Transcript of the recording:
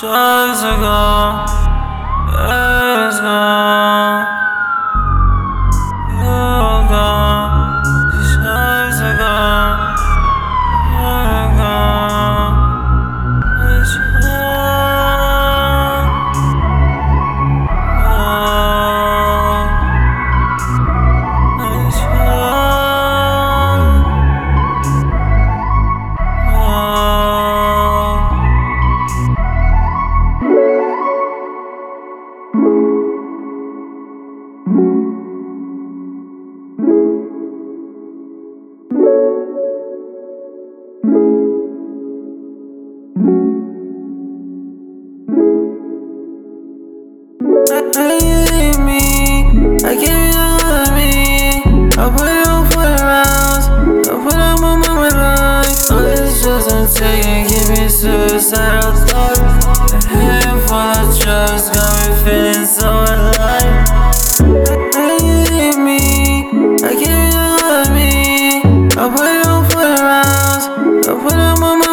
Just ago, You give me suicidal thoughts. A handful of drugs got me feeling so alive. Now you me, I give you love me. I put it on rounds, I put on my